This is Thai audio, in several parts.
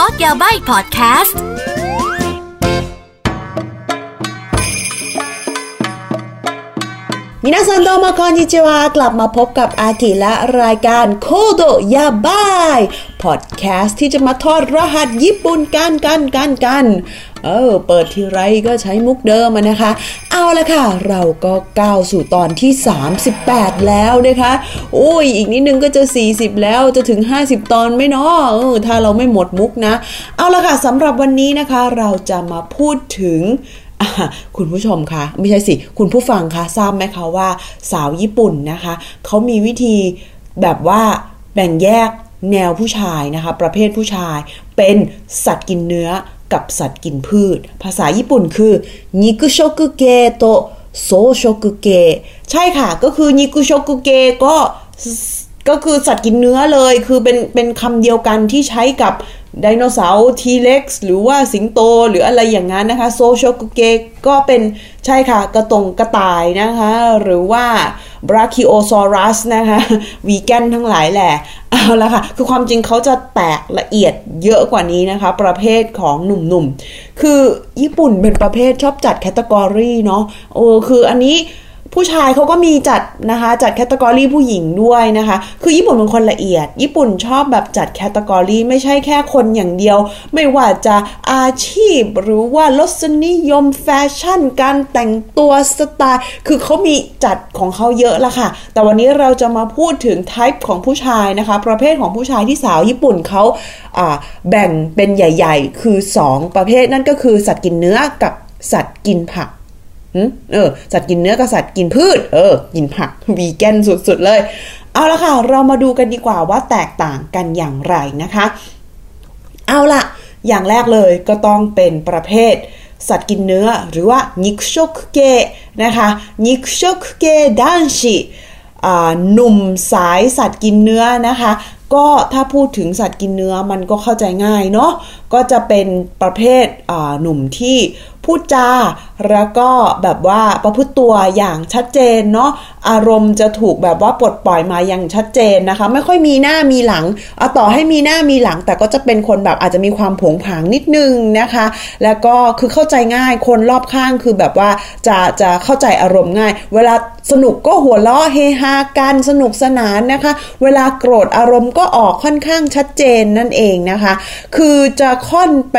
Talk ยาใบพอดแคสต์มินาซันโดมาคอนนิจิวากลับมาพบกับอากิและรายการ Code Yabaii Podcast ที่จะมาถอดรหัสญี่ปุ่นกันกันกันกัน เออเปิดทีไรก็ใช้มุกเดิมนะคะ เอาละค่ะ เราก็ก้าวสู่ตอนที่ 38 แล้วนะคะโอ้ยอีกนิดนึงก็จะ 40 แล้วจะถึง 50 ตอนไม่เนาะเออถ้าเราไม่หมดมุกนะ เอาละค่ะสำหรับวันนี้นะคะ เราจะมาพูดถึงคุณผู้ชมคะไม่ใช่สิ คุณผู้ฟังคะทราบไหมคะว่าสาวญี่ปุ่นนะคะเขามีวิธีแบบว่าแบ่งแยกแนวผู้ชายนะคะ ประเภทผู้ชายเป็นสัตว์กินเนื้อ กับสัตว์กินพืช ภาษาญี่ปุ่นคือนิกุโชกุเกโตโซโชกุเกใช่ค่ะ ก็คือนิกุโชกุเกก็ก็คือสัตว์กินเนื้อเลย คือเป็นเป็นคำเดียวกันที่ใช้กับ ไดโนเสาร์ทีเล็กซ์หรือว่าสิงโตหรืออะไรอย่างนั้นนะคะโซโชกุเกก็เป็นใช่ค่ะ กระตงกระต่ายนะคะ หรือว่าบราคิโอซอรัสนะคะวีแกนทั้งหลายแหละเอาละค่ะ คือความจริงเขาจะแตกละเอียดเยอะกว่านี้นะคะ ประเภทของหนุ่มๆ คือญี่ปุ่นเป็นประเภทชอบจัด category เนาะโอ้คืออันนี้ ผู้ชายเขาก็มีจัดนะคะจัด category ผู้หญิงด้วยนะคะ คือญี่ปุ่นเป็นคนละเอียด ญี่ปุ่นชอบแบบจัด category ไม่ใช่แค่คนอย่างเดียว ไม่ว่าจะอาชีพหรือว่ารสนิยมแฟชั่น การแต่งตัวสไตล์ คือเขามีจัดของเขาเยอะละค่ะ แต่วันนี้เราจะมาพูดถึง type ของผู้ชายนะคะ ประเภทของผู้ชายที่สาวญี่ปุ่นเขาแบ่งเป็นใหญ่ ๆ คือ 2 ประเภทนั่นก็คือสัตว์กินเนื้อกับสัตว์กินผัก เออสัตว์กินเนื้อกับสัตว์กินพืช เออ กินผักวีแกนสุดๆเลย เอาละค่ะ เรามาดูกันดีกว่าว่าแตกต่างกันอย่างไรนะคะ เอาละอย่างแรกเลยก็ต้องเป็นประเภทสัตว์กินเนื้อหรือว่านิกชกเกะนะคะนิกชกเกะดันชิหนุ่มสายสัตว์กินเนื้อนะคะ ก็ถ้าพูดถึงสัตว์กินเนื้อมันก็เข้าใจง่ายเนาะก็จะเป็นประเภทหนุ่มที่ พูดจา แล้วก็แบบว่าประพฤติตัวอย่างชัดเจนเนาะอารมณ์จะถูกแบบว่าปลดปล่อยมาอย่างชัดเจนนะคะ ไม่ค่อยมีหน้ามีหลังเอาต่อให้มีหน้ามีหลัง แต่ก็จะเป็นคนแบบอาจจะมีความผงผางนิดนึงนะคะ แล้วก็คือเข้าใจง่ายคนรอบข้างคือแบบว่าจะจะเข้าใจอารมณ์ง่าย เวลาสนุกก็หัวเราะเฮฮากันสนุกสนานนะคะ เวลาโกรธอารมณ์ก็ออกค่อนข้างชัดเจนนั่นเองนะคะ คือจะค่อนไป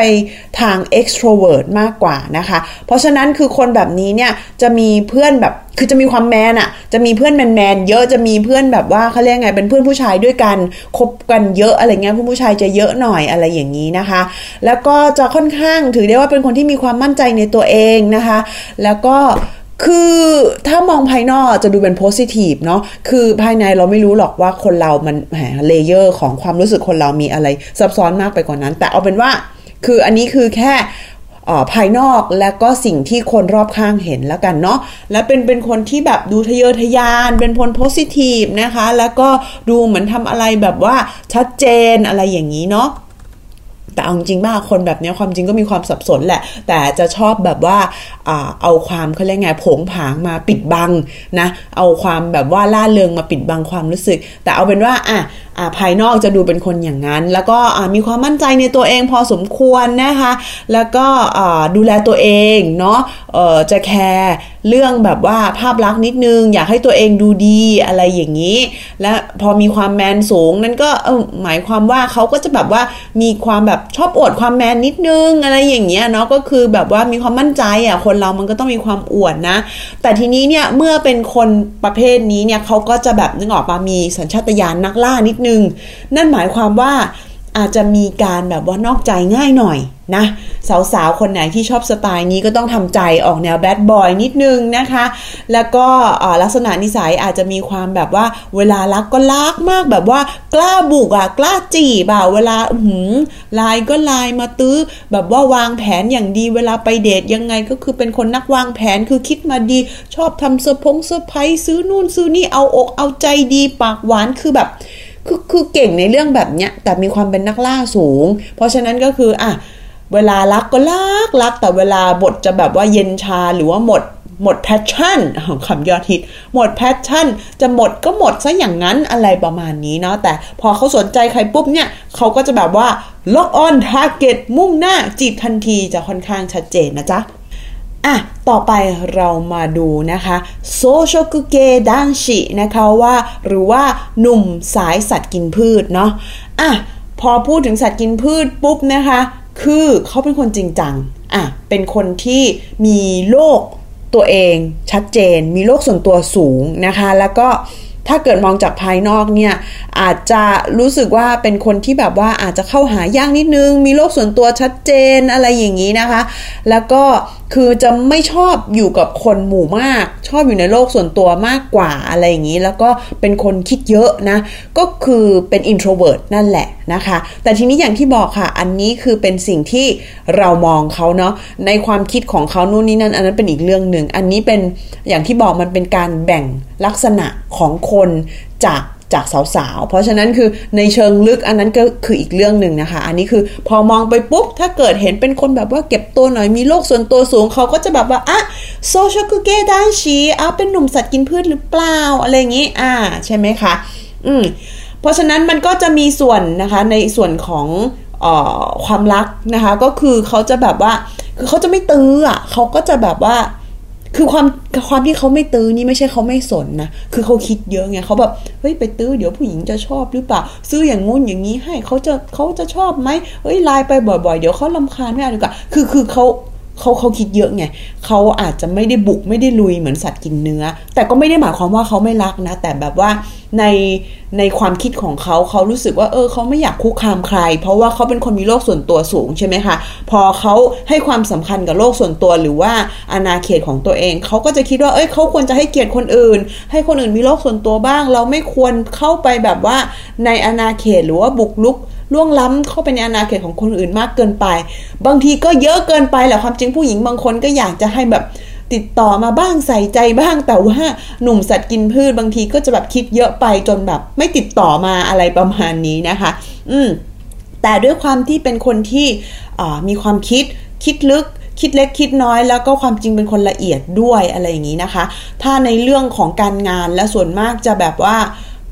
ทาง extrovert มากกว่านะคะ เพราะฉะนั้นคือคนแบบนี้เนี่ยจะมีเพื่อนแบบคือจะมีความแมนอะจะมีเพื่อนแมนแมนเยอะจะมีเพื่อนแบบว่าเขาเรียกไงเป็นเพื่อนผู้ชายด้วยกันคบกันเยอะอะไรเงี้ยเพื่อนผู้ชายจะเยอะหน่อยอะไรอย่างนี้นะคะ แล้วก็จะค่อนข้างถือได้ว่าเป็นคนที่มีความมั่นใจในตัวเองนะคะ แล้วก็คือถ้ามองภายนอกจะดูเป็น positive เนาะคือภายในเราไม่รู้หรอกว่าคนเรามันแหม layer ของความรู้สึกคนเรามีอะไรซับซ้อนมากไปกว่านั้น แต่เอาเป็นว่าคืออันนี้คือแค่ ภายนอกและก็สิ่งที่คนรอบข้างเห็นแล้วกันเนาะและเป็นเป็นคนที่แบบดูทะเยอทะยาน เป็นคน positive นะคะ แล้วก็ดูเหมือนทำอะไรแบบว่าชัดเจนอะไรอย่างนี้เนาะ แต่เอาจริงมากคนแบบนี้ความจริงก็มีความสับสนแหละ แต่จะชอบแบบว่าเอาความเขาเรียกไงผงผางมาปิดบังนะเอาความแบบว่าล่าเริงมาปิดบังความรู้สึก แต่เอาเป็นว่าอะภายนอกจะดูเป็นคนอย่างนั้น แล้วก็มีความมั่นใจในตัวเองพอสมควรนะคะ แล้วก็ดูแลตัวเองเนาะจะแคร์เรื่องแบบว่าภาพลักษณ์นิดนึง อยากให้ตัวเองดูดีอะไรอย่างนี้ และพอมีความแมนสูงนั่นก็หมายความว่าเขาก็จะแบบว่ามีความแบบชอบอวดความแมนนิดนึงอะไรอย่างเงี้ยเนาะก็คือแบบว่ามีความมั่นใจอะคนเรามันก็ต้องมีความอวดนะ แต่ทีนี้เนี่ยเมื่อเป็นคนประเภทนี้เนี่ยเขาก็จะแบบนึกออกปามีสัญชาตญาณนักล่านิดนึง นั่นหมายความว่า อาจจะมีการแบบว่านอกใจง่ายหน่อยนะ สาวๆ คนไหนที่ชอบสไตล์นี้ก็ต้องทำใจออกแนวแบดบอยนิดนึงนะคะ แล้วก็ลักษณะนิสัยอาจจะมีความแบบว่า เวลารักก็รักมากแบบว่ากล้าบุกอะ กล้าจีบอะ เวลาหืมไลน์ก็ไลน์มาตื้อ แบบว่าวางแผนอย่างดีเวลาไปเดทยังไงก็คือเป็นคนนักวางแผนคือคิดมาดี ชอบทำเซอร์พงเซอร์ไพรส์ซื้อนู่นซื้อนี่เอาอกเอาใจดีปากหวานคือแบบ คือคือเก่งในเรื่องแบบเนี้ยแต่มีความเป็นนักล่าสูง เพราะฉะนั้นก็คืออะเวลารักก็รักรัก แต่เวลาบทจะแบบว่าเย็นชาหรือว่าหมดหมด passion ของคำยอดฮิต หมด passion จะหมดก็หมดซะอย่างนั้นอะไรประมาณนี้เนาะแต่พอเขาสนใจใครปุ๊บเนี่ยเขาก็จะแบบว่า lock on target มุ่งหน้าจีบทันทีจะค่อนข้างชัดเจนนะจ๊ะ อะ ต่อไปเรามาดูนะคะ草食系男子 นะคะว่า หรือว่าหนุ่มสายสัตว์กินพืชเนาะอะ พอพูดถึงสัตว์กินพืชปุ๊บนะคะ คือเขาเป็นคนจริงจัง อะ เป็นคนที่มีโลกตัวเองชัดเจน มีโลกส่วนตัวสูงนะคะ แล้วก็ถ้าเกิดมองจากภายนอกเนี่ย อาจจะรู้สึกว่าเป็นคนที่แบบว่าอาจจะเข้าหายากนิดนึง มีโลกส่วนตัวชัดเจนอะไรอย่างนี้นะคะ แล้วก็คือจะไม่ชอบอยู่กับคนหมู่มาก ชอบอยู่ในโลกส่วนตัวมากกว่าอะไรอย่างนี้ แล้วก็เป็นคนคิดเยอะนะ ก็คือเป็น introvert นั่นแหละนะคะ แต่ทีนี้อย่างที่บอกค่ะ อันนี้คือเป็นสิ่งที่เรามองเขาเนาะในความคิดของเขานู่นนี่นั่น อันนั้นเป็นอีกเรื่องหนึ่ง อันนี้เป็นอย่างที่บอกมันเป็นการแบ่งลักษณะของคนจาก จากสาวๆ เพราะฉะนั้นคือในเชิงลึกอันนั้นก็คืออีกเรื่องหนึ่งนะคะ อันนี้คือพอมองไปปุ๊บ ถ้าเกิดเห็นเป็นคนแบบว่าเก็บตัวหน่อยมีโลกส่วนตัวสูงเขาก็จะแบบว่าอะโซเชียลกูเก้ด้านชีอะเป็นหนุ่มสัตว์กินพืชหรือเปล่า อะไรอย่างนี้ อ่า ใช่ไหมคะ อืม เพราะฉะนั้นมันก็จะมีส่วนนะคะในส่วนของออความรักนะคะ ก็คือเขาจะแบบว่า คือเขาจะไม่ตื้ออะเขาก็จะแบบว่า คือความความที่เขาไม่ตื้อนี่ไม่ใช่เขาไม่สนนะ คือเขาคิดเยอะไงเขาแบบเฮ้ยไปตื้อเดี๋ยวผู้หญิงจะชอบหรือเปล่า ซื้ออย่างงู้นอย่างนี้ให้เขาจะเขาจะชอบไหมเฮ้ยไลน์ไปบ่อยๆ เดี๋ยวเขาลำคาญไม่เอาดีกว่าคือคือเขา เขาเขาคิดเยอะไงเขาอาจจะไม่ได้บุกไม่ได้ลุยเหมือนสัตว์กินเนื้อ แต่ก็ไม่ได้หมายความว่าเขาไม่รักนะ แต่แบบว่าในในความคิดของเขาเขารู้สึกว่าเออเขาไม่อยากคุกคามใคร เพราะว่าเขาเป็นคนมีโลกส่วนตัวสูงใช่ไหมคะพอเขาให้ความสำคัญกับโลกส่วนตัวหรือว่าอาณาเขตของตัวเองเขาก็จะคิดว่าเอ้ยเขาควรจะให้เกียรติคนอื่น ให้คนอื่นมีโลกส่วนตัวบ้าง เราไม่ควรเข้าไปแบบว่าในอาณาเขตหรือว่าบุกลุก ล่วงล้ำเข้าไปในอาณาเขตของคนอื่นมากเกินไป บางทีก็เยอะเกินไปแหละความจริงผู้หญิงบางคนก็อยากจะให้แบบติดต่อมาบ้างใส่ใจบ้างแต่ว่าหนุ่มสัตว์กินพืชบางทีก็จะแบบคิดเยอะไปจนแบบ ไม่ติดต่อมาอะไรประมาณนี้นะคะ อืมแต่ด้วยความที่เป็นคนที่มีความคิดคิดลึกคิดเล็กคิดน้อยแล้วก็ความจริงเป็นคนละเอียดด้วยอะไรอย่างนี้นะคะ ถ้าในเรื่องของการงานและส่วนมากจะแบบว่า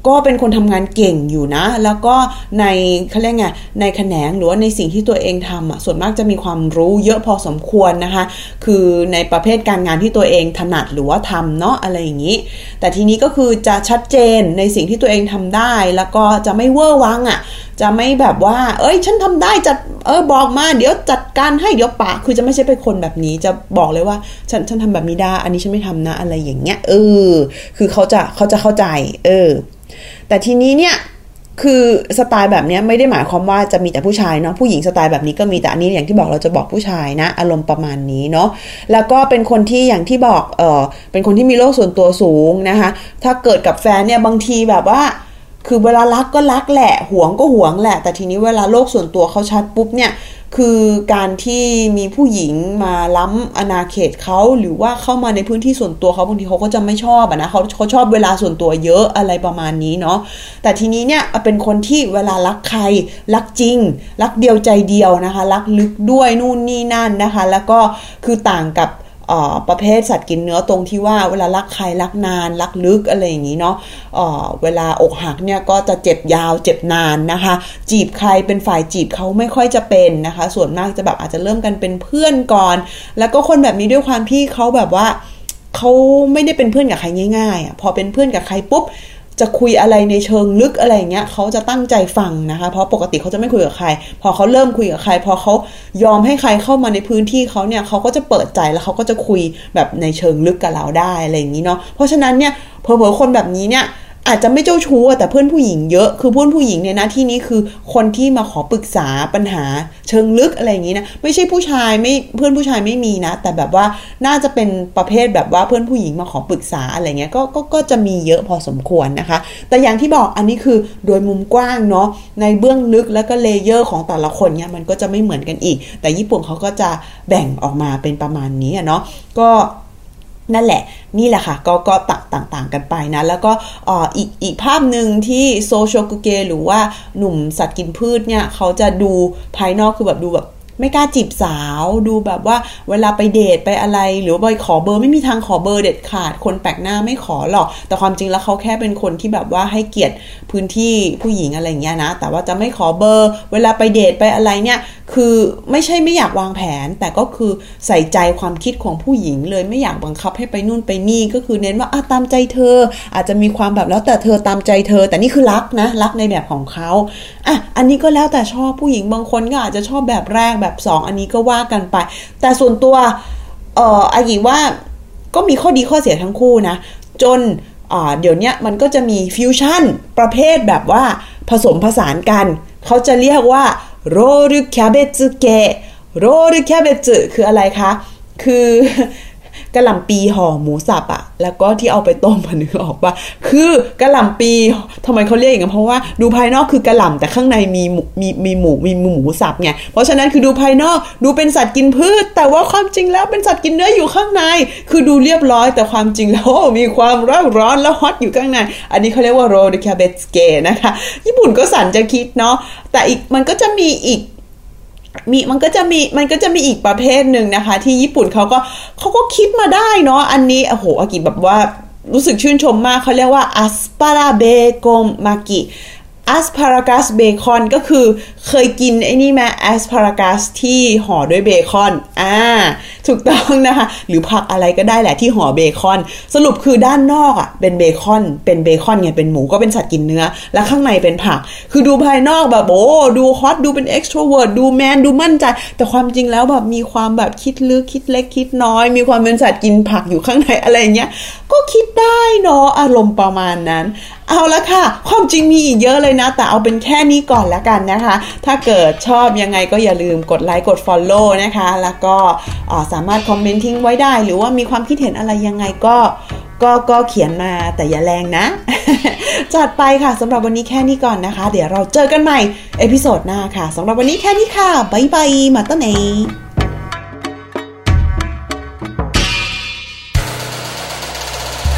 ก็เป็นคนทำงานเก่งอยู่นะ แล้วก็ในเขาเรียกไงในแขนงหรือว่าในสิ่งที่ตัวเองทำอะส่วนมากจะมีความรู้เยอะพอสมควรนะคะ คือในประเภทการงานที่ตัวเองถนัดหรือว่าทำเนาะอะไรอย่างนี้ แต่ทีนี้ก็คือจะชัดเจนในสิ่งที่ตัวเองทำได้ แล้วก็จะไม่เวอร์วังอะจะไม่แบบว่า เอ้ย ฉันทำได้จัด เออ บอกมา เดี๋ยวจัดการให้เดี๋ยวปะ คือจะไม่ใช่เป็นคนแบบนี้ จะบอกเลยว่า ฉัน ฉันทำแบบนี้ได้ อันนี้ฉันไม่ทำนะ อะไรอย่างเงี้ย เออ คือเขาจะ เขาจะเข้าใจ เออ แต่ทีนี้เนี่ยคือสไตล์แบบนี้ไม่ได้หมายความว่าจะมีแต่ผู้ชายเนาะผู้หญิงสไตล์แบบนี้ก็มีแต่อันนี้อย่างที่บอกเราจะบอกผู้ชายนะ อารมณ์ประมาณนี้เนาะแล้วก็เป็นคนที่อย่างที่บอกเออเป็นคนที่มีโลกส่วนตัวสูงนะคะ ถ้าเกิดกับแฟนเนี่ยบางทีแบบว่า คือเวลารักก็รักแหละหวงก็หวงแหละ แต่ทีนี้เวลาโลกส่วนตัวเขาชัดปุ๊บเนี่ย คือการที่มีผู้หญิงมาล้ำอาณาเขตเขาหรือว่าเข้ามาในพื้นที่ส่วนตัวเขาบางทีเขาก็จะไม่ชอบนะเขาเขาชอบเวลาส่วนตัวเยอะอะไรประมาณนี้เนาะแต่ทีนี้เนี่ยเป็นคนที่เวลารักใครรักจริง รักเดียวใจเดียวนะคะ รักลึกด้วยนู่นนี่นั่นนะคะ แล้วก็คือต่างกับ ประเภทสัตว์กินเนื้อตรงที่ว่าเวลารักใครรักนานรักลึกอะไรอย่างนี้เนาะเวลาอกหักเนี่ยก็จะเจ็บยาวเจ็บนานนะคะ จีบใครเป็นฝ่ายจีบเขาไม่ค่อยจะเป็นนะคะ ส่วนมากจะแบบอาจจะเริ่มกันเป็นเพื่อนก่อน แล้วก็คนแบบนี้ด้วยความที่เขาแบบว่าเขาไม่ได้เป็นเพื่อนกับใครง่ายๆอะพอเป็นเพื่อนกับใครปุ๊บ จะคุยอะไรในเชิงลึกอะไรเงี้ยเขาจะตั้งใจฟังนะคะ เพราะปกติเขาจะไม่คุยกับใคร พอเขาเริ่มคุยกับใคร พอเขายอมให้ใครเข้ามาในพื้นที่เขาเนี่ยเขาก็จะเปิดใจแล้วเขาก็จะคุยแบบในเชิงลึกกับเราได้อะไรอย่างนี้เนาะเพราะฉะนั้นเนี่ยเผลอๆคนแบบนี้เนี่ย อาจจะไม่เจ้าชู้แต่เพื่อนผู้หญิงเยอะคือเพื่อนผู้หญิงเนี่ยนะที่นี้คือคนที่มาขอปรึกษาปัญหาเชิงลึกอะไรอย่างนี้นะไม่ใช่ผู้ชายไม่เพื่อนผู้ชายไม่มีนะ แต่แบบว่าน่าจะเป็นประเภทแบบว่าเพื่อนผู้หญิงมาขอปรึกษาอะไรเงี้ยก็ก็ก็จะมีเยอะพอสมควรนะคะ แต่อย่างที่บอกอันนี้คือโดยมุมกว้างเนาะในเบื้องลึกแล้วก็ layer ของแต่ละคนเนี่ยมันก็จะไม่เหมือนกันอีก แต่ญี่ปุ่นเขาก็จะแบ่งออกมาเป็นประมาณนี้เนาะก็ นั่นแหละนี่แหละค่ะก็ก็ต่างต่างกันไปนะ แล้วก็อีกอีกภาพหนึ่งที่โซโชกุเกหรือว่าหนุ่มสัตว์กินพืชเนี่ยเขาจะดูภายนอกคือแบบดูแบบ ไม่กล้าจีบสาวดูแบบว่าเวลาไปเดทไปอะไร หรือว่าไปขอเบอร์ไม่มีทางขอเบอร์เด็ดขาด คนแปลกหน้าไม่ขอหรอก แต่ความจริงแล้วเขาแค่เป็นคนที่แบบว่าให้เกียรติพื้นที่ผู้หญิงอะไรเงี้ยนะ แต่ว่าจะไม่ขอเบอร์ เวลาไปเดทไปอะไรเนี่ย คือไม่ใช่ไม่อยากวางแผน แต่ก็คือใส่ใจความคิดของผู้หญิงเลยไม่อยากบังคับให้ไปนู่นไปนี่ก็คือเน้นว่าอะตามใจเธอ อาจจะมีความแบบแล้วแต่เธอตามใจเธอ แต่นี่คือรักนะรักในแบบของเขาอะอันนี้ก็แล้วแต่ชอบผู้หญิงบางคนก็อาจจะชอบแบบแรกแบบ2อันนี้ก็ว่ากันไป แต่ส่วนตัวเอ่ออากิว่าก็มีข้อดีข้อเสียทั้งคู่นะ จนเดี๋ยวนี้มันก็จะมีฟิวชั่นประเภทแบบว่าผสมผสานกัน เขาจะเรียกว่าโรรุแคเบจเกะโรรุแคเบจคืออะไรคะ คือ กระหล่ำปีห่อหมูสับอะแล้วก็ที่เอาไปต้มมันนึกออกว่า คือกระหล่ำปีทำไมเขาเรียกอย่างนั้นเพราะว่าดูภายนอกคือกระหล่ำแต่ข้างในมีมีมีหมูมีหมูสับไงเพราะฉะนั้นคือดูภายนอกดูเป็นสัตว์กินพืช แต่ว่าความจริงแล้วเป็นสัตว์กินเนื้ออยู่ข้างใน คือดูเรียบร้อยแต่ความจริงแล้วมีความร้อนร้อนแล้วฮอตอยู่ข้างใน อันนี้เขาเรียกว่าโรดคาเบสเกนะคะ ญี่ปุ่นก็สันจะคิดเนาะแต่อีกมันก็จะมีอีก มีมันก็จะมีมันก็จะมีอีกประเภทหนึ่งนะคะ ที่ญี่ปุ่นเขาก็เขาก็คิดมาได้เนาะอันนี้โอ้โหอากิแบบว่ารู้สึกชื่นชมมากเขาเรียกว่าアスパラベーコン巻き asparagus เบคอนก็คือเคยกินไอ้นี่ไหม asparagus ที่ห่อด้วยเบคอน อ่า ถูกต้องนะคะ หรือผักอะไรก็ได้แหละที่ห่อเบคอน สรุปคือด้านนอกอะเป็นเบคอน เป็นเบคอนไงเป็นหมูก็เป็นสัตว์กินเนื้อ แล้วข้างในเป็นผัก คือดูภายนอกแบบโอ้ดู hot ดูเป็น extrovert ดูแมนดูมั่นใจ แต่ความจริงแล้วแบบมีความแบบคิดลึกคิดเล็กคิดน้อย มีความเป็นสัตว์กินผักอยู่ข้างในอะไรเงี้ยก็คิดได้เนาะอารมณ์ประมาณนั้น เอาละค่ะ ความจริงมีอีกเยอะเลยนะ แต่เอาเป็นแค่นี้ก่อนแล้วกันนะคะ ถ้าเกิดชอบยังไงก็อย่าลืมกดไลค์กด Follow นะคะ แล้วก็สามารถคอมเมนต์ทิ้งไว้ได้ หรือว่ามีความคิดเห็นอะไรยังไงก็ก็ก็เขียนมาแต่อย่าแรงนะ จัดไปค่ะสำหรับวันนี้แค่นี้ก่อนนะคะ เดี๋ยวเราเจอกันใหม่ เอพิโซดหน้าค่ะสำหรับวันนี้แค่นี้ค่ะ บ๊ายบาย มาตั้งไห